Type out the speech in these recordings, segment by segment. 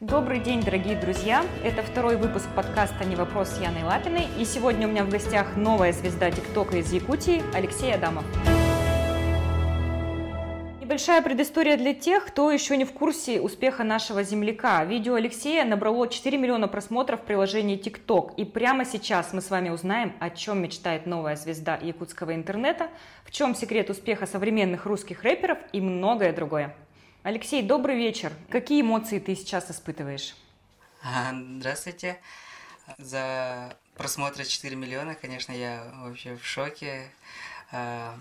Добрый день, дорогие друзья! Это второй выпуск подкаста «Не вопрос» с Яной Лапиной. И сегодня у меня в гостях новая звезда ТикТока из Якутии Алексей Адамов. Небольшая предыстория для тех, кто еще не в курсе успеха нашего земляка. Видео Алексея набрало 4 миллиона просмотров в приложении ТикТок. И прямо сейчас мы с вами узнаем, о чем мечтает новая звезда якутского интернета, в чем секрет успеха современных русских рэперов и многое другое. Алексей, добрый вечер. Какие эмоции ты сейчас испытываешь? А, здравствуйте. За просмотры 4 миллиона, конечно, я вообще в шоке. А,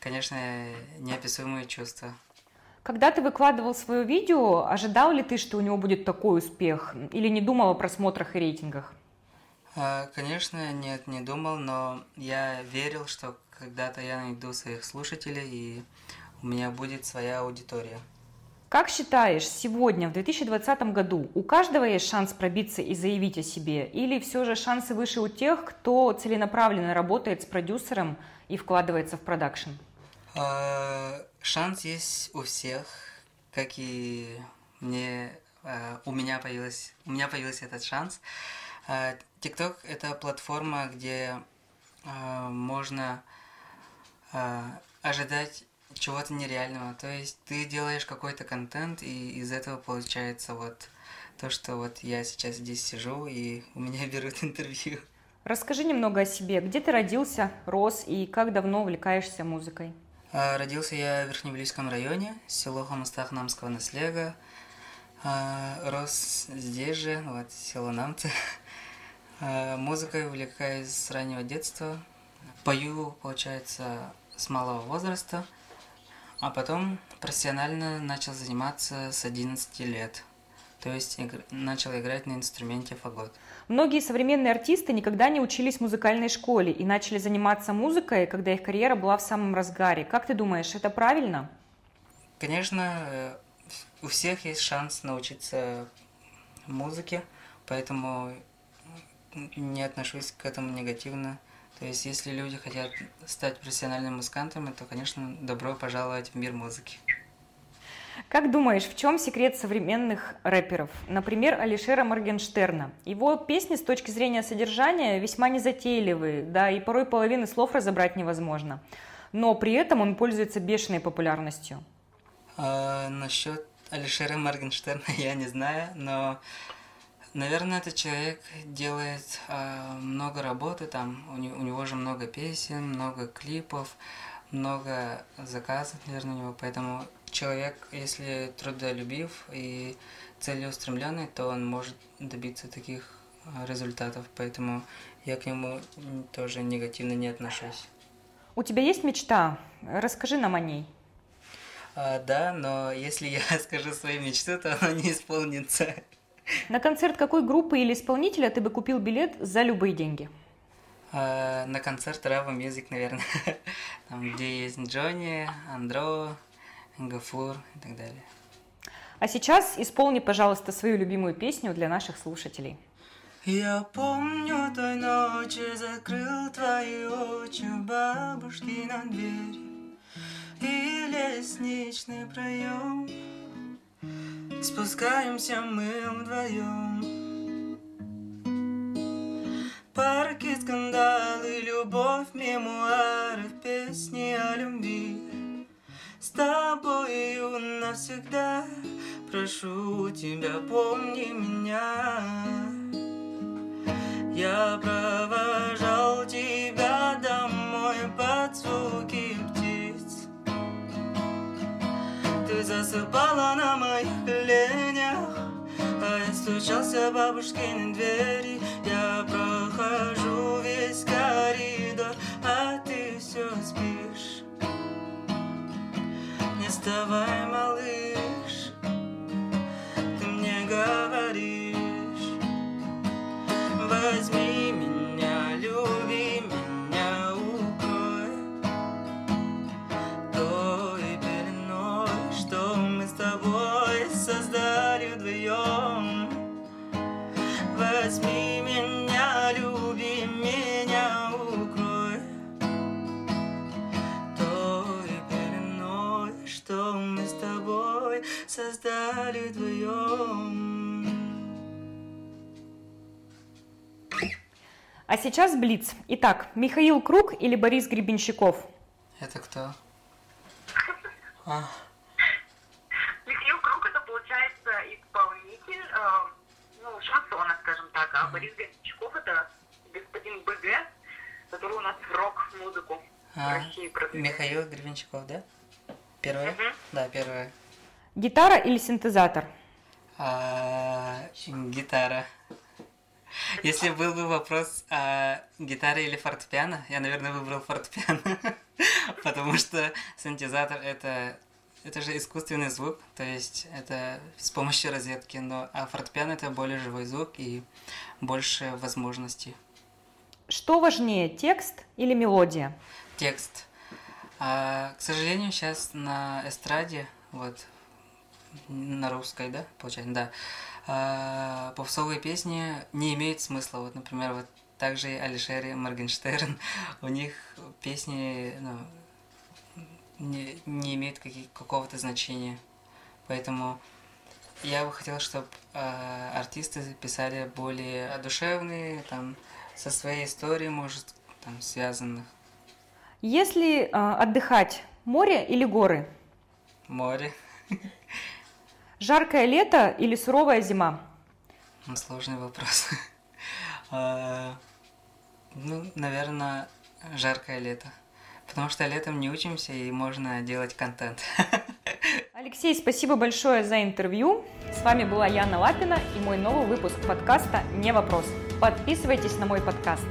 конечно, неописуемые чувства. Когда ты выкладывал свое видео, ожидал ли ты, что у него будет такой успех? Или не думал о просмотрах и рейтингах? А, конечно, нет, не думал, но я верил, что когда-то я найду своих слушателей и у меня будет своя аудитория. Как считаешь, сегодня, в 2020 году, у каждого есть шанс пробиться и заявить о себе? Или все же шансы выше у тех, кто целенаправленно работает с продюсером и вкладывается в продакшн? А, шанс есть у всех, как и мне, а, у меня появилась, у меня появился этот шанс. TikTok – это платформа, где а, можно ожидать чего-то нереального. То есть ты делаешь какой-то контент, и из этого получается вот то, что вот я сейчас здесь сижу, и у меня берут интервью. Расскажи немного о себе. Где ты родился, рос, и как давно увлекаешься музыкой? А, родился я в Верхневлийском районе, село Хамастах Намского наслега. А, рос здесь же, вот, село Намцы. А, музыкой увлекаюсь с раннего детства. Пою, получается, с малого возраста – а потом профессионально начал заниматься с 11 лет. То есть игр... начал играть на инструменте фагот. Многие современные артисты никогда не учились в музыкальной школе и начали заниматься музыкой, когда их карьера была в самом разгаре. Как ты думаешь, это правильно? Конечно, э, у всех есть шанс научиться музыке, поэтому не отношусь к этому негативно. То есть, если люди хотят стать профессиональными музыкантами, то, конечно, добро пожаловать в мир музыки. Как думаешь, в чем секрет современных рэперов? Например, Алишера Моргенштерна. Его песни с точки зрения содержания весьма незатейливые, да, и порой половины слов разобрать невозможно. Но при этом он пользуется бешеной популярностью. А, насчет Алишера Моргенштерна я не знаю, но Наверное, этот человек делает э, много работы, там у, не, у него же много песен, много клипов, много заказов, наверное, у него. Поэтому человек, если трудолюбив и целеустремленный, то он может добиться таких результатов. Поэтому я к нему тоже негативно не отношусь. У тебя есть мечта? Расскажи нам о ней. А, да, но если я скажу свою мечту, то она не исполнится. На концерт какой группы или исполнителя ты бы купил билет за любые деньги? Uh, на концерт Рава Music, наверное. Там, где есть Джонни, Андро, Гафур и так далее. А сейчас исполни, пожалуйста, свою любимую песню для наших слушателей. Я помню той ночи закрыл твои очи бабушки на дверь И лестничный проем Спускаемся мы вдвоем. Парки, скандалы, любовь, мемуары, песни о любви. С тобою навсегда Прошу тебя, помни меня. Я провожал тебя домой под звуки птиц. Ты засыпала на моих Стучался бабушкины двери. Я прохожу весь коридор А ты все спишь. Не вставай, малыш Ты мне говоришь. Возьми меня, люби меня, укрой. Той пеленой, что мы с тобой создали вдвоем Возьми меня, люби меня, укрой Той пеленой, что мы с тобой создали вдвоем А сейчас Блиц. Итак, Михаил Круг или Борис Гребенщиков? Это кто? А. Михаил Круг это получается исполнитель э, ну, шансона так, а Борис Гребенщиков это господин БГ, который у нас рок-музыку а, в России продвигает. Михаил Гребенщиков, да? Первое? Угу. Да, первое. Гитара или синтезатор? А, гитара. Если был бы вопрос а, гитара или фортепиано, я, наверное, выбрал фортепиано, потому что синтезатор это это же искусственный звук, то есть это с помощью розетки, но а фортепиано это более живой звук и больше возможностей. Что важнее, текст или мелодия? Текст. А, к сожалению, сейчас на эстраде, вот на русской, да, получается, да, а, попсовые песни не имеют смысла. Вот, например, вот также и Алишер и Моргенштерн, у них песни ну, не, не имеют какого-то значения. Поэтому я бы хотел, чтобы э, артисты писали более душевные, там, со своей историей, может, там, связанных. Если э, отдыхать, море или горы? Море. Жаркое лето или суровая зима? Ну, сложный вопрос. А, ну, наверное, жаркое лето. Потому что летом не учимся и можно делать контент. Алексей, спасибо большое за интервью. С вами была Яна Лапина и мой новый выпуск подкаста «Не вопрос». Подписывайтесь на мой подкаст.